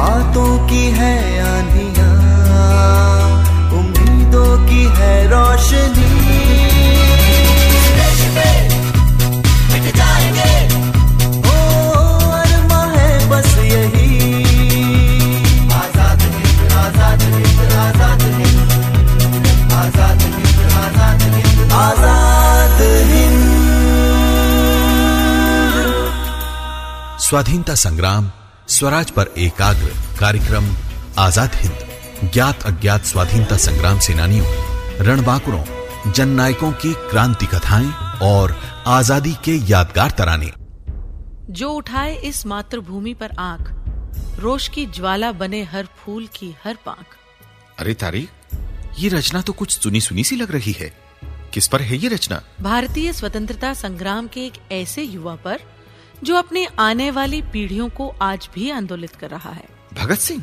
बातों की है आंधिया उम्मीदों की है रोशनी। स्वाधीनता संग्राम स्वराज पर एकाग्र कार्यक्रम आज़ाद हिंद ज्ञात अज्ञात स्वाधीनता संग्राम सेनानियों रणबांकुरों जन नायकों की क्रांति कथाएँ और आज़ादी के यादगार तराने। जो उठाए इस मातृभूमि पर आँख रोश की ज्वाला बने हर फूल की हर पांख। अरे तारी ये रचना तो कुछ सुनी सुनी सी लग रही है। किस पर है ये रचना? भारतीय स्वतंत्रता संग्राम के एक ऐसे युवा पर जो अपने आने वाली पीढ़ियों को आज भी आंदोलित कर रहा है। भगत सिंह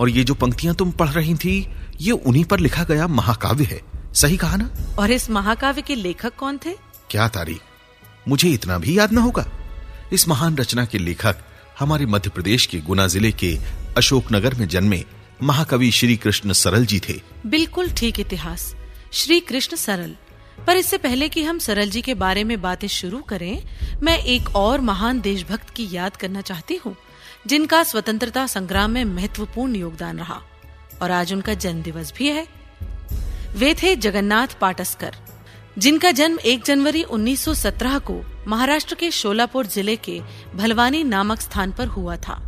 और ये जो पंक्तियाँ तुम पढ़ रही थी ये उन्हीं पर लिखा गया महाकाव्य है। सही कहा ना? और इस महाकाव्य के लेखक कौन थे? क्या तारीख मुझे इतना भी याद ना होगा। इस महान रचना के लेखक हमारे मध्य प्रदेश के गुना ज़िले के अशोकनगर में जन्मे महाकवि श्री कृष्ण सरल जी थे। बिल्कुल ठीक इतिहास। श्री कृष्ण सरल पर इससे पहले कि हम सरल जी के बारे में बातें शुरू करें, मैं एक और महान देशभक्त की याद करना चाहती हूँ, जिनका स्वतंत्रता संग्राम में महत्वपूर्ण योगदान रहा, और आज उनका जन्म दिवस भी है। वे थे जगन्नाथ पाटस्कर, जिनका जन्म 1 जनवरी 1917 को महाराष्ट्र के शोलापुर ज़िले के भलवानी नामक स्थान पर हुआ था।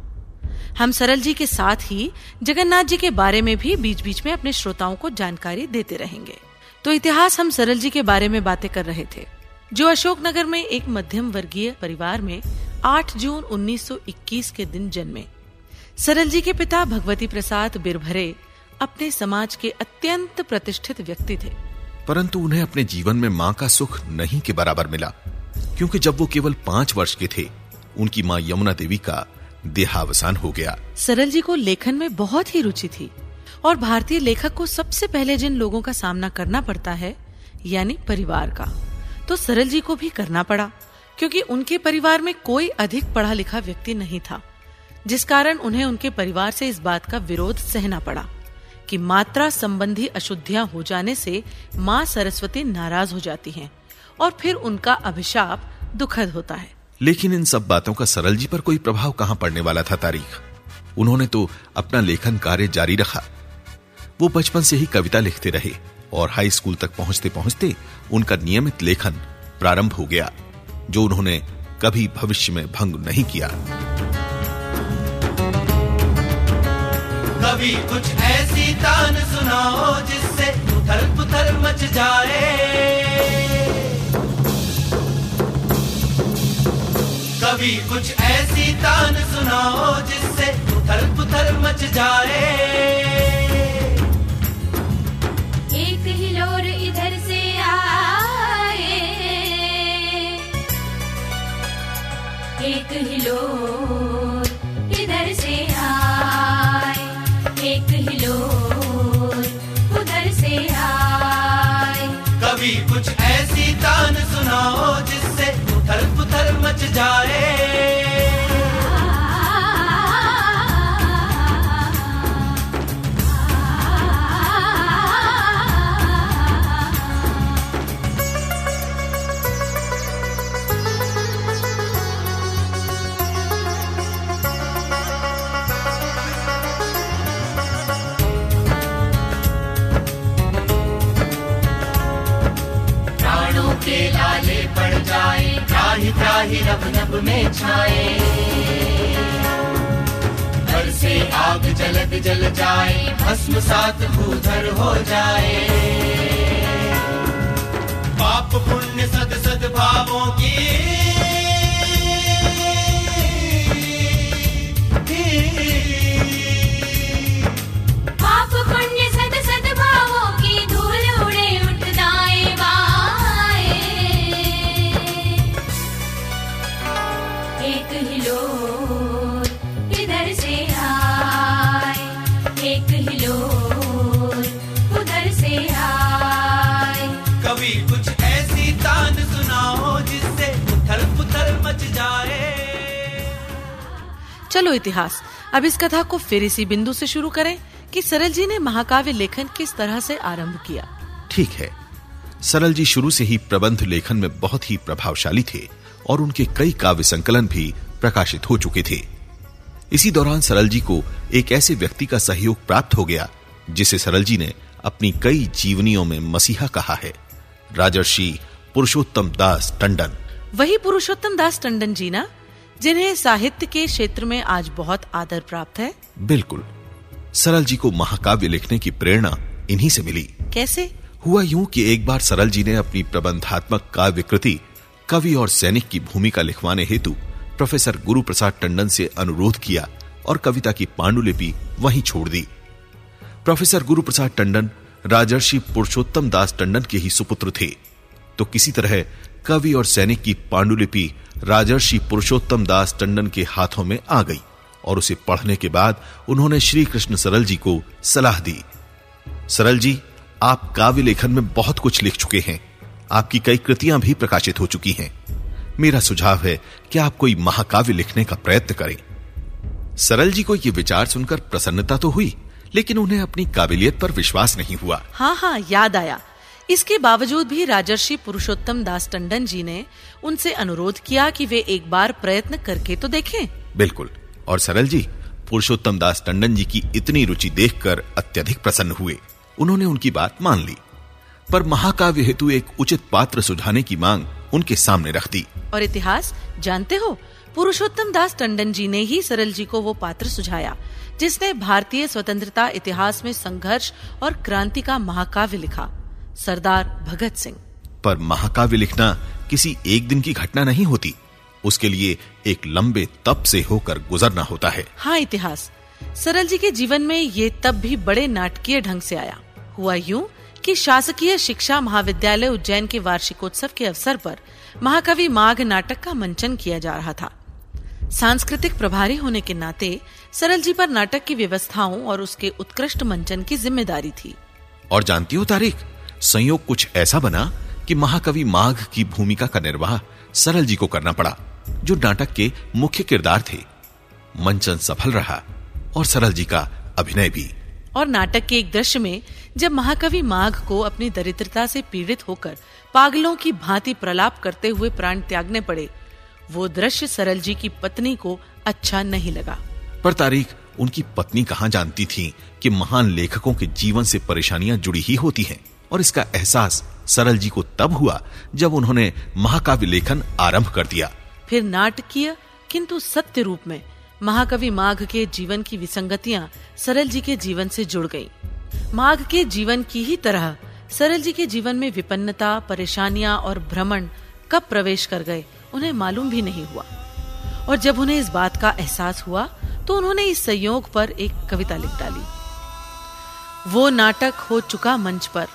हम सरल जी के साथ ही जगन्नाथ जी के बारे में भी बीच बीच में अपने श्रोताओं को जानकारी देते रहेंगे। तो इतिहास हम सरल जी के बारे में बातें कर रहे थे जो अशोकनगर में एक मध्यम वर्गीय परिवार में 8 जून 1921 के दिन जन्मे। सरल जी के पिता भगवती प्रसाद बिरभरे अपने समाज के अत्यंत प्रतिष्ठित व्यक्ति थे। परंतु उन्हें अपने जीवन में माँ का सुख नहीं के बराबर मिला क्योंकि जब वो केवल पाँच वर्ष के थे उनकी माँ यमुना देवी का देहावसान हो गया। सरल जी को लेखन में बहुत ही रुचि थी। और भारतीय लेखक को सबसे पहले जिन लोगों का सामना करना पड़ता है, यानी परिवार का तो सरल जी को भी करना पड़ा, क्योंकि उनके परिवार में कोई अधिक पढ़ा लिखा व्यक्ति नहीं था, जिस कारण उन्हें उनके परिवार से इस बात का विरोध सहना पड़ा कि मात्रा संबंधी अशुद्धियाँ हो जाने से माँ सरस्वती नाराज़ हो जाती हैं और फिर उनका अभिशाप दुखद होता है। लेकिन इन सब बातों का सरल जी पर कोई प्रभाव कहाँ पड़ने वाला था तारीख? उन्होंने तो अपना लेखन कार्य जारी रखा। वो बचपन से ही कविता लिखते रहे और हाई स्कूल तक पहुँचते पहुँचते उनका नियमित लेखन प्रारंभ हो गया, जो उन्होंने कभी भविष्य में भंग नहीं किया। कभी कुछ ऐसी तान सुनाओ जिससे उथल पुथल मच जाए। कभी कुछ ऐसी तान सुनाओ जिससे उथल पुथल मच जाए। एक हिलो इधर से आए, एक हिलो उधर से आए। कभी कुछ ऐसी तान सुनाओ जिससे उथल पुथल मच जाए। चलो इतिहास। अब इस कथा को फिर इसी बिंदु से शुरू करें कि सरल जी ने महाकाव्य लेखन किस तरह से आरंभ किया। ठीक है। सरल जी शुरू से ही प्रबंध लेखन में बहुत ही प्रभावशाली थे और उनके कई काव्य संकलन भी प्रकाशित हो चुके थे। इसी दौरान सरल जी को एक ऐसे व्यक्ति का सहयोग प्राप्त हो गया जिसे सरल जी ने अपनी कई जीवनियों में मसीहा कहा है। राजर्षि पुरुषोत्तम दास टंडन। वही पुरुषोत्तम दास टंडन जी ना? जिन्हें साहित्य के क्षेत्र में आज बहुत आदर प्राप्त है। बिल्कुल। सरल जी को महाकाव्य लिखने की प्रेरणा इन्हीं से मिली। कैसे? हुआ यूँ कि एक बार सरल जी ने अपनी प्रबंधात्मक काव्य कृति कवि और सैनिक की भूमिका लिखवाने हेतु प्रोफेसर गुरु प्रसाद टंडन से अनुरोध किया और कविता की पांडुलिपि वहीं छोड़ दी। प्रोफेसर गुरु प्रसाद टंडन राजर्षि पुरुषोत्तम दास टंडन के ही सुपुत्र थे। तो किसी तरह कवि और सैनिक की पांडुलिपि राजर्षि पुरुषोत्तम दास टंडन के हाथों में आ गई और उसे पढ़ने के बाद उन्होंने श्री कृष्ण सरल जी को सलाह दी। सरल जी, आप काव्य लेखन में बहुत कुछ लिख चुके हैं। आपकी कई कृतियाँ भी प्रकाशित हो चुकी हैं। मेरा सुझाव है कि आप कोई महाकाव्य लिखने का प्रयत्न करें। सरल जी को यह विचार सुनकर प्रसन्नता तो हुई, लेकिन उन्हें अपनी काबिलियत पर विश्वास नहीं हुआ। हाँ हाँ याद आया। इसके बावजूद भी राजर्षि पुरुषोत्तम दास टंडन जी ने उनसे अनुरोध किया कि वे एक बार प्रयत्न करके तो देखें। बिल्कुल। और सरल जी पुरुषोत्तम दास टंडन जी की इतनी रुचि देखकर अत्यधिक प्रसन्न हुए। उन्होंने उनकी बात मान ली। पर महाकाव्य हेतु एक उचित पात्र सुझाने की मांग उनके सामने रख दी। और इतिहास? जानते हो? पुरुषोत्तम दास टंडन जी ने ही सरल जी को वो पात्र सुझाया जिसने भारतीय स्वतंत्रता इतिहास में संघर्ष और क्रांति का महाकाव्य लिखा। सरदार भगत सिंह। पर महाकाव्य लिखना किसी एक दिन की घटना नहीं होती। उसके लिए एक लंबे तप से होकर गुजरना होता है। हाँ इतिहास। सरल जी के जीवन में ये तब भी बड़े नाटकीय ढंग से आया। हुआ यूँ कि शासकीय शिक्षा महाविद्यालय उज्जैन के वार्षिकोत्सव के अवसर पर महाकवि माघ नाटक का मंचन किया जा रहा था। सांस्कृतिक प्रभारी होने के नाते सरल जी पर नाटक की व्यवस्थाओं और उसके उत्कृष्ट मंचन की ज़िम्मेदारी थी। और जानती हो तारीख? संयोग कुछ ऐसा बना कि महाकवि माघ की भूमिका का निर्वाह सरल जी को करना पड़ा जो नाटक के मुख्य किरदार थे। मंचन सफल रहा और सरल जी का अभिनय भी। और नाटक के एक दृश्य में जब महाकवि माघ को अपनी दरिद्रता से पीड़ित होकर पागलों की भांति प्रलाप करते हुए प्राण त्यागने पड़े वो दृश्य सरल जी की पत्नी को अच्छा नहीं लगा। पर तारीख उनकी पत्नी कहाँ जानती थी कि महान लेखकों के जीवन से परेशानियाँ जुड़ी ही होती हैं? और इसका एहसास सरल जी को तब हुआ जब उन्होंने महाकाव्य लेखन आरंभ कर दिया। फिर नाटकीय, किंतु सत्य रूप में, महाकवि माघ के जीवन की विसंगतियाँ सरल जी के जीवन से जुड़ गईं। माघ के जीवन की ही तरह सरल जी के जीवन में विपन्नता, परेशानियाँ और भ्रमण कब प्रवेश कर गए, उन्हें मालूम भी नहीं हुआ। और जब उन्हें इस बात का एहसास हुआ तो उन्होंने इस संयोग पर एक कविता लिख डाली। वो नाटक हो चुका मंच पर।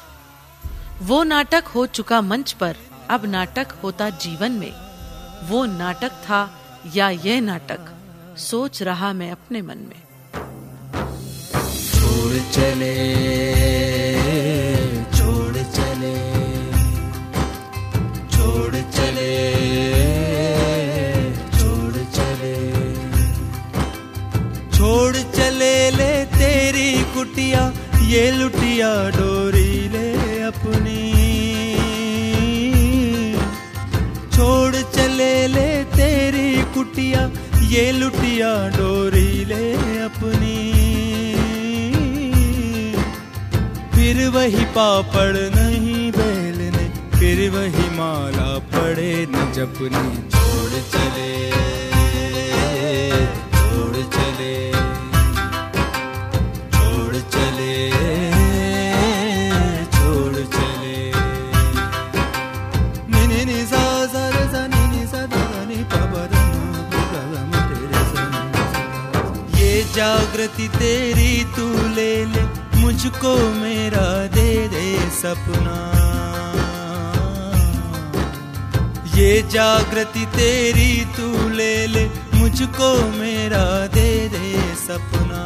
वो नाटक हो चुका मंच पर, अब नाटक होता जीवन में। वो नाटक था या यह नाटक? सोच रहा मैं अपने मन में। छोड़ चले छोड़ चले छोड़ चले छोड़ चले छोड़ चले ले तेरी कुटिया, ये लुटिया डोरी ले। चले ले तेरी कुटिया, ये लुटिया डोरी ले अपनी। फिर वही पापड़ नहीं बेलने, फिर वही माला पड़े न जपनी, छोड़ चले। मुझको मेरा दे दे सपना। ये जागृति तेरी तू ले ले, मुझको मेरा दे दे सपना।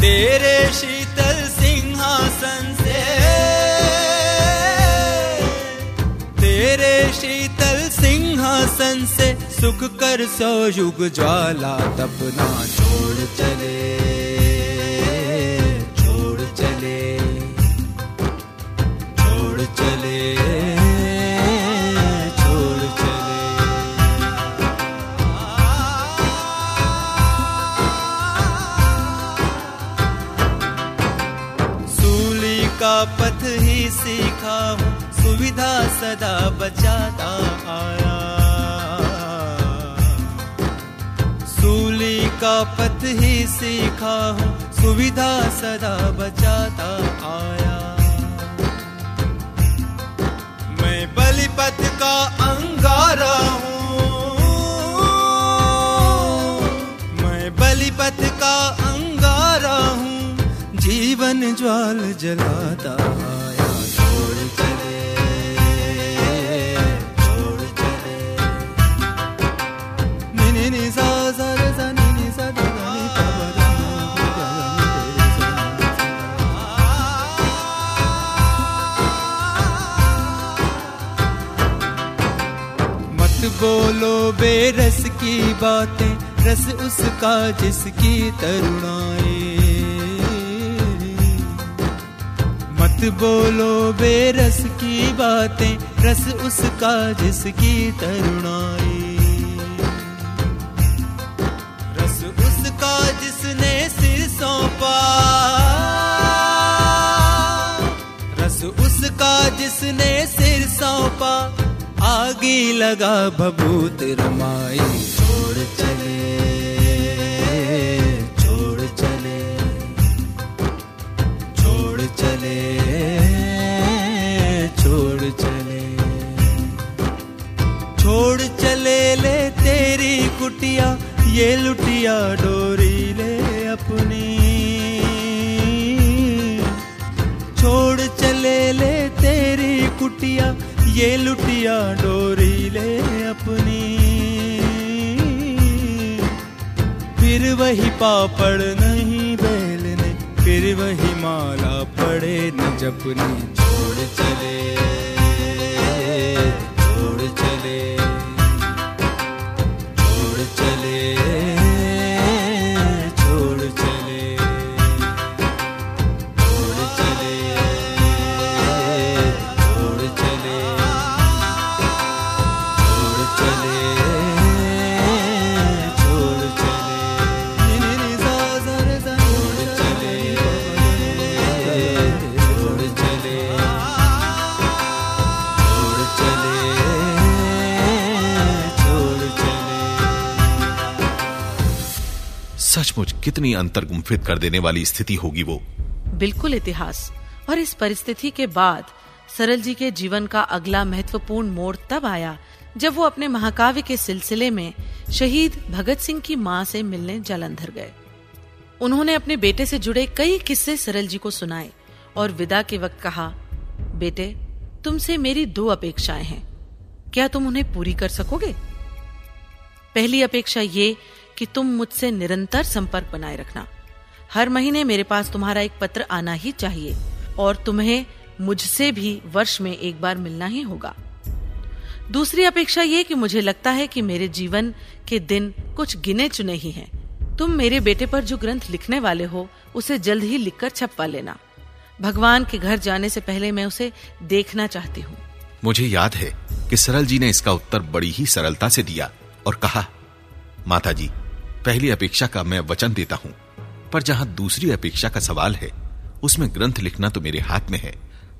तेरे शीतल सिंहासन से, तेरे शीतल सिंहासन से सुख कर सो युग ज्वाला तपना। सीखा हूँ, सुविधा सदा बचाता आया। मैं बलिपत का अंगारा हूँ। मैं बलिपथ का अंगारा हूँ, जीवन ज्वाल जलाता बोलो बेरस की बातें, रस उसका जिसकी तरुणाई मत बोलो बेरस की बातें, रस उसका जिसकी तरुणाई रस उसका जिसने सिर सौंपा, रस उसका जिसने सिर सौंपा। आगे लगा भभूत रमाई। छोड़ चले छोड़ चले छोड़ चले छोड़ चले। छोड़ चले ले तेरी कुटिया, ये लुटिया डोरी ले अपनी। छोड़ चले ले तेरी कुटिया ये लुटिया डोरी ले अपनी। फिर वही पापड़ नहीं बेलने, फिर वही माला पड़े न जपनी, छोड़ चले। कितनी अंतर गुम्फित कर देने वाली स्थिति होगी वो। बिल्कुल इतिहास। और इस परिस्थिति के बाद सरल जी के जीवन का अगला महत्वपूर्ण मोड़ तब आया, जब वो अपने महाकाव्य के सिलसिले में शहीद भगत सिंह की माँ से मिलने जालंधर गए। उन्होंने अपने बेटे से जुड़े कई किस्से सरल जी को सुनाए और विदा के वक्त कहा, बेटे, तुमसे मेरी दो अपेक्षाएँ हैं। क्या तुम उन्हें पूरी कर सकोगे? पहली अपेक्षा ये कि तुम मुझसे निरंतर संपर्क बनाए रखना। हर महीने मेरे पास तुम्हारा एक पत्र आना ही चाहिए, और तुम्हें मुझसे भी वर्ष में एक बार मिलना ही होगा। दूसरी अपेक्षा ये कि मुझे लगता है कि मेरे जीवन के दिन कुछ गिने चुने ही हैं। तुम मेरे बेटे पर जो ग्रंथ लिखने वाले हो, उसे जल्द ही लिखकर छपवा लेना। भगवान के घर जाने से पहले मैं उसे देखना चाहती हूँ। मुझे याद है कि सरल जी ने इसका उत्तर बड़ी ही सरलता से दिया और कहा माता जी पहली अपेक्षा का मैं वचन देता हूँ। पर जहाँ दूसरी अपेक्षा का सवाल है, उसमें ग्रंथ लिखना तो मेरे हाथ में है,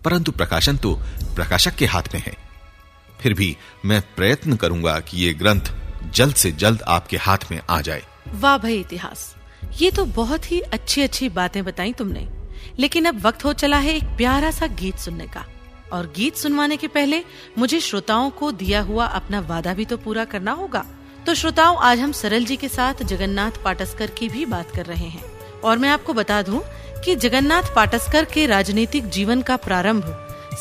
परंतु प्रकाशन तो प्रकाशक के हाथ में है। फिर भी मैं प्रयत्न करूँगा कि ये ग्रंथ जल्द से जल्द आपके हाथ में आ जाए। वाह भाई इतिहास, ये तो बहुत ही अच्छी अच्छी बातें बताई तुमने। लेकिन अब वक्त हो चला है एक प्यारा सा गीत सुनने का। और गीत सुनवाने के पहले मुझे श्रोताओं को दिया हुआ अपना वादा भी तो पूरा करना होगा। तो श्रोताओं, आज हम सरल जी के साथ जगन्नाथ पाटस्कर की भी बात कर रहे हैं। और मैं आपको बता दूँ कि जगन्नाथ पाटस्कर के राजनीतिक जीवन का प्रारंभ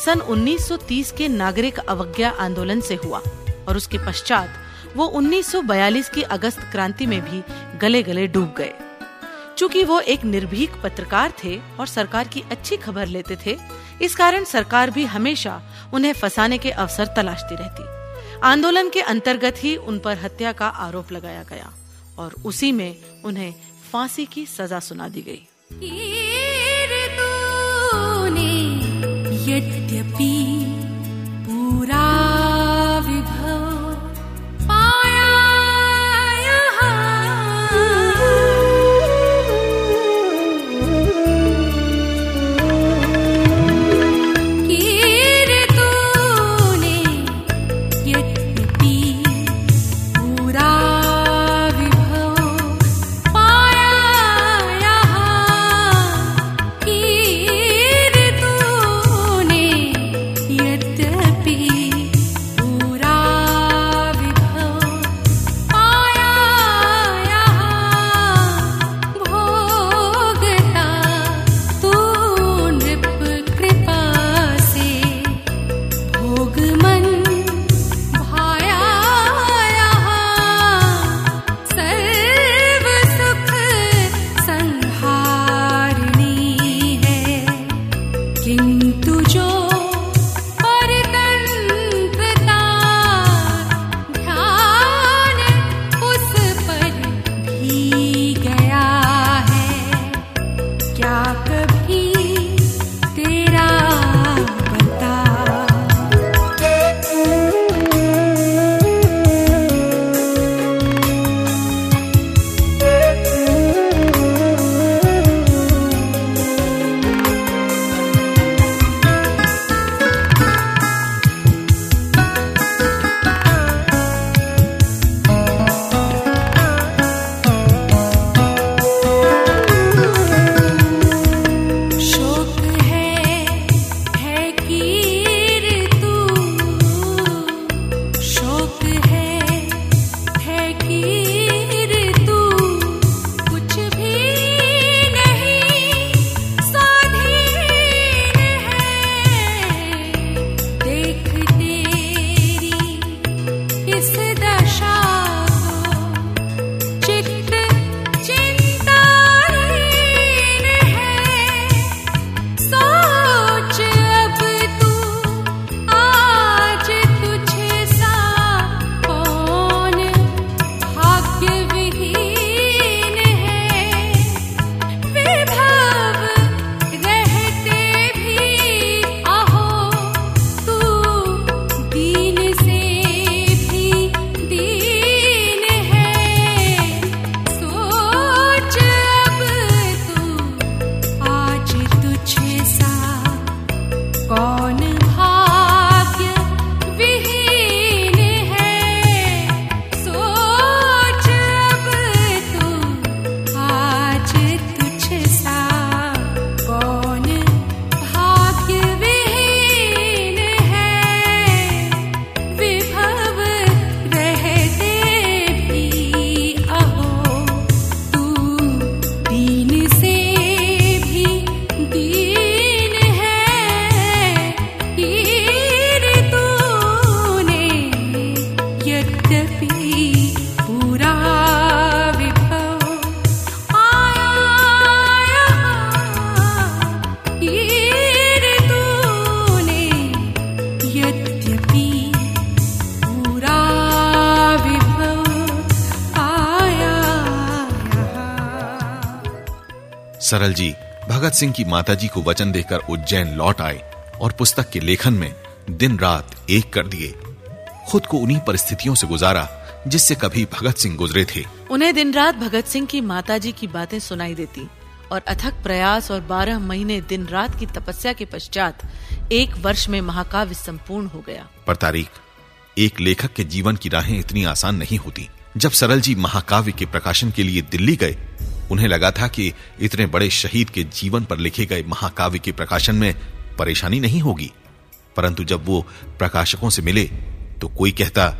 सन 1930 के नागरिक अवज्ञा आंदोलन से हुआ। और उसके पश्चात वो 1942 की अगस्त क्रांति में भी गले गले डूब गए। चूँकि वो एक निर्भीक पत्रकार थे और सरकार की अच्छी खबर लेते थे, इस कारण सरकार भी हमेशा उन्हें फंसाने के अवसर तलाशती रहती। आंदोलन के अंतर्गत ही उन पर हत्या का आरोप लगाया गया और उसी में उन्हें फांसी की सजा सुना दी गई। यद्यपि पूरा सरल जी भगत सिंह की माताजी को वचन देकर उज्जैन लौट आए और पुस्तक के लेखन में दिन रात एक कर दिए। खुद को उन्हीं परिस्थितियों से गुजारा जिससे कभी भगत सिंह गुजरे थे। उन्हें दिन रात भगत सिंह की माताजी की बातें सुनाई देती और अथक प्रयास और बारह महीने दिन रात की तपस्या के पश्चात एक वर्ष में महाकाव्य संपूर्ण हो गया। पर तारीख एक लेखक के जीवन की राहें इतनी आसान नहीं होती। जब सरल जी महाकाव्य के प्रकाशन के लिए दिल्ली गए उन्हें लगा था कि इतने बड़े शहीद के जीवन पर लिखे गए महाकाव्य के प्रकाशन में परेशानी नहीं होगी। परंतु जब वो प्रकाशकों से मिले तो कोई कहता,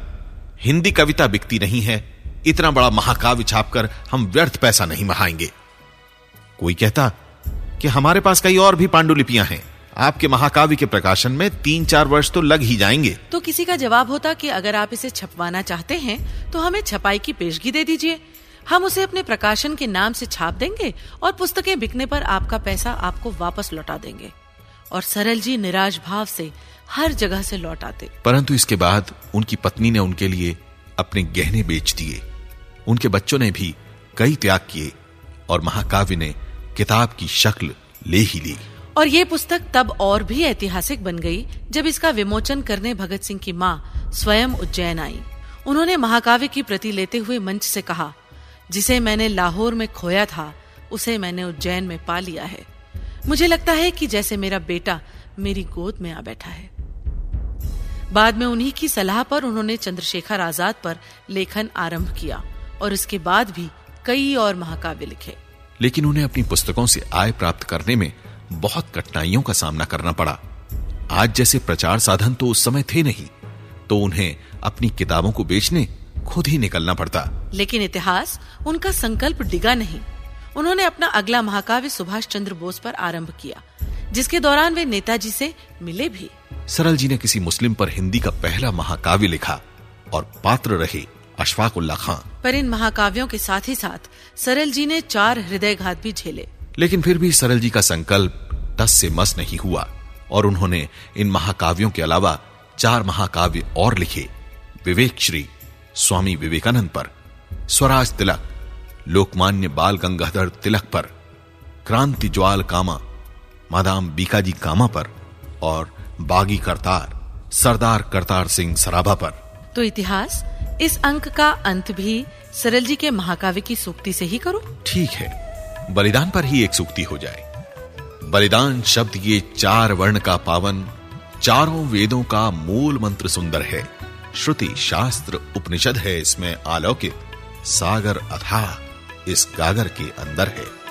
हिंदी कविता बिकती नहीं है, इतना बड़ा महाकाव्य छापकर हम व्यर्थ पैसा नहीं बहाएँगे। कोई कहता, कि हमारे पास कई और भी पांडुलिपियाँ हैं, आपके महाकाव्य के प्रकाशन में तीन चार वर्ष तो लग ही जाएँगे। तो किसी का जवाब होता कि अगर आप इसे छपवाना चाहते हैं तो हमें छपाई की पेशगी दे दीजिए। हम उसे अपने प्रकाशन के नाम से छाप देंगे और पुस्तकें बिकने पर आपका पैसा आपको वापस लौटा देंगे। और सरल जी निराश भाव से हर जगह से लौट आते। परंतु इसके बाद उनकी पत्नी ने उनके लिए अपने गहने बेच दिए। उनके बच्चों ने भी कई त्याग किए और महाकाव्य ने किताब की शक्ल ले ही ली। और ये पुस्तक तब और भी ऐतिहासिक बन गई जब इसका विमोचन करने भगत सिंह की माँ स्वयं उज्जैन आई। उन्होंने महाकाव्य की प्रति लेते हुए मंच से कहा जिसे मैंने लाहौर में खोया था, उसे मैंने उज्जैन में पा लिया है। मुझे लगता है कि जैसे मेरा बेटा मेरी गोद में आ बैठा है। बाद में उन्हीं की सलाह पर उन्होंने चंद्रशेखर आज़ाद पर लेखन आरंभ किया और इसके बाद भी कई और महाकाव्य लिखे। लेकिन उन्हें अपनी पुस्तकों से आय प्राप्त करने में बहुत कठिनाइयों का सामना करना पड़ा। आज जैसे प्रचार साधन तो उस समय थे नहीं तो उन्हें अपनी किताबों को बेचने खुद ही निकलना पड़ता। लेकिन इतिहास उनका संकल्प डिगा नहीं। उन्होंने अपना अगला महाकाव्य सुभाष चंद्र बोस पर आरंभ किया जिसके दौरान वे नेताजी से मिले भी। सरल जी ने किसी मुस्लिम पर हिंदी का पहला महाकाव्य लिखा और पात्र रहे अशफाक उल्ला खान पर इन महाकाव्यों के साथ ही साथ सरल जी ने चार हृदयघात भी झेले। लेकिन फिर भी सरल जी का संकल्प टस से मस नहीं हुआ और उन्होंने इन महाकाव्यों के अलावा चार महाकाव्य और लिखे। विवेक श्री स्वामी विवेकानंद पर स्वराज तिलक लोकमान्य बाल गंगाधर तिलक पर क्रांति ज्वाल कामा मादाम बीकाजी कामा पर और बागी करतार सरदार करतार सिंह सराभा पर। तो इतिहास इस अंक का अंत भी सरल जी के महाकाव्य की सूक्ति से ही करो। ठीक है बलिदान पर ही एक सूक्ति हो जाए। बलिदान शब्द ये चार वर्ण का पावन चारों वेदों का मूल मंत्र सुंदर है। श्रुति शास्त्र उपनिषद है इसमें आलोकित सागर अथाह इस गागर के अंदर है।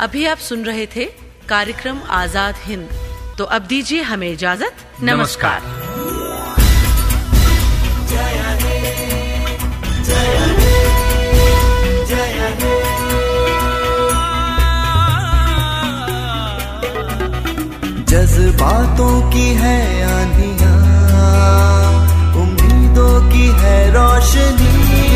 अभी आप सुन रहे थे कार्यक्रम आज़ाद हिंद। तो अब दीजिए हमें इजाज़त। नमस्कार। जज्बातों की है आंधियाँ, उम्मीदों की है रोशनी।